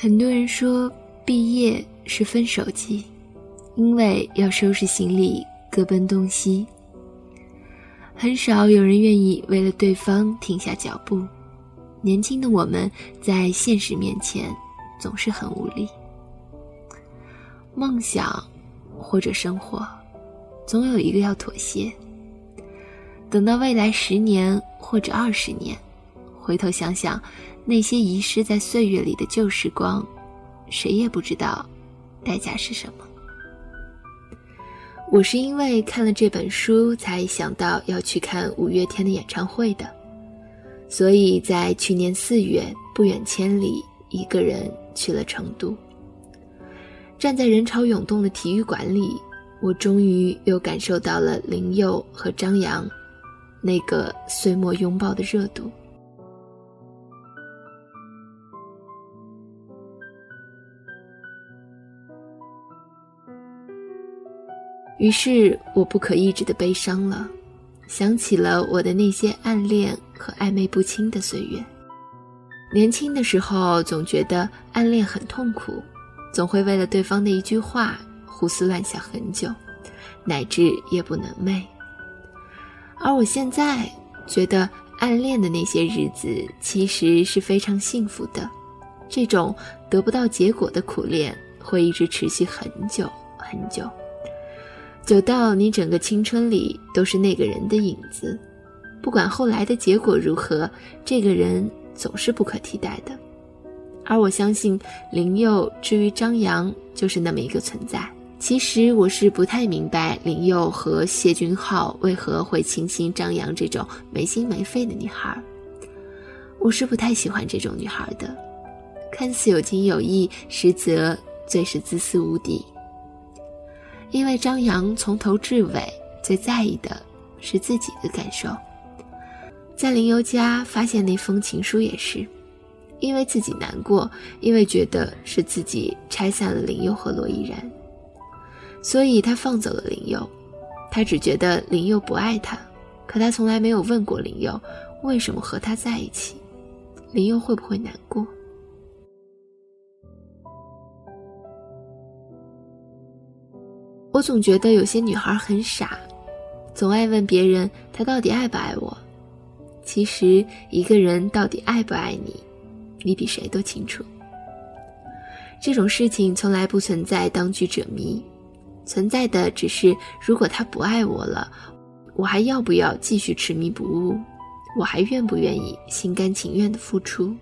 很多人说毕业是分手季，因为要收拾行李各奔东西。很少有人愿意为了对方停下脚步。年轻的我们在现实面前总是很无力。梦想或者生活，总有一个要妥协。等到未来十年或者二十年，回头想想。那些遗失在岁月里的旧时光，谁也不知道代价是什么。我是因为看了这本书才想到要去看五月天的演唱会的，所以在去年四月不远千里一个人去了成都。站在人潮涌动的体育馆里，我终于又感受到了林佑和张扬那个岁末拥抱的热度。于是我不可抑制的悲伤了，想起了我的那些暗恋和暧昧不清的岁月。年轻的时候总觉得暗恋很痛苦，总会为了对方的一句话胡思乱想很久，乃至夜不能寐。而我现在觉得暗恋的那些日子其实是非常幸福的，这种得不到结果的苦恋会一直持续很久很久。走到你整个青春里都是那个人的影子，不管后来的结果如何，这个人总是不可替代的。而我相信林佑，至于张扬，就是那么一个存在。其实我是不太明白林佑和谢君浩为何会倾心张扬这种没心没肺的女孩。我是不太喜欢这种女孩的，看似有情有义，实则最是自私无底。因为张扬从头至尾最在意的是自己的感受，在林宥家发现那封情书也是，因为自己难过，因为觉得是自己拆散了林宥和罗依然，所以他放走了林宥。他只觉得林宥不爱他，可他从来没有问过林宥为什么和他在一起，林宥会不会难过。我总觉得有些女孩很傻，总爱问别人他到底爱不爱我。其实一个人到底爱不爱你，你比谁都清楚。这种事情从来不存在当局者迷，存在的只是如果他不爱我了，我还要不要继续执迷不悟？我还愿不愿意心甘情愿的付出？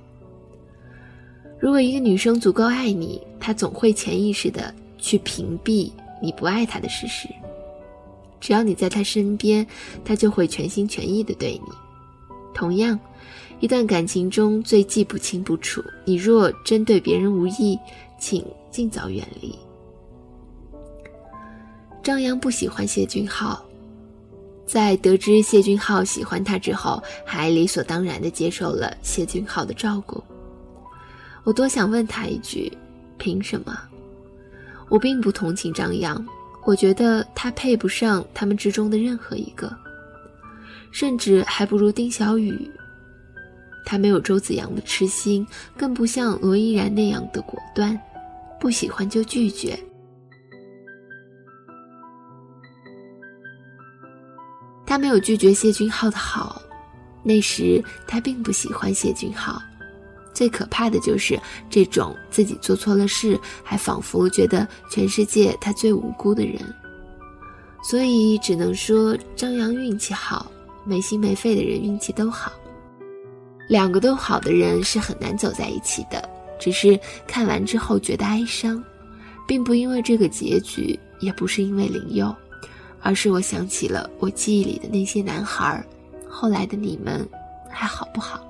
如果一个女生足够爱你，她总会潜意识的去屏蔽。你不爱他的事实，只要你在他身边，他就会全心全意的对你。同样，一段感情中最记不清不楚，你若真对别人无意，请尽早远离。张扬不喜欢谢君浩，在得知谢君浩喜欢他之后，还理所当然的接受了谢君浩的照顾。我多想问他一句：凭什么？我并不同情张扬，我觉得他配不上他们之中的任何一个，甚至还不如丁小雨。他没有周子阳的痴心，更不像罗依然那样的果断，不喜欢就拒绝。他没有拒绝谢君浩的好，那时他并不喜欢谢君浩。最可怕的就是这种自己做错了事，还仿佛觉得全世界他最无辜的人。所以只能说张扬运气好，没心没肺的人运气都好。两个都好的人是很难走在一起的。只是看完之后觉得哀伤，并不因为这个结局，也不是因为林佑，而是我想起了我记忆里的那些男孩。后来的你们还好不好？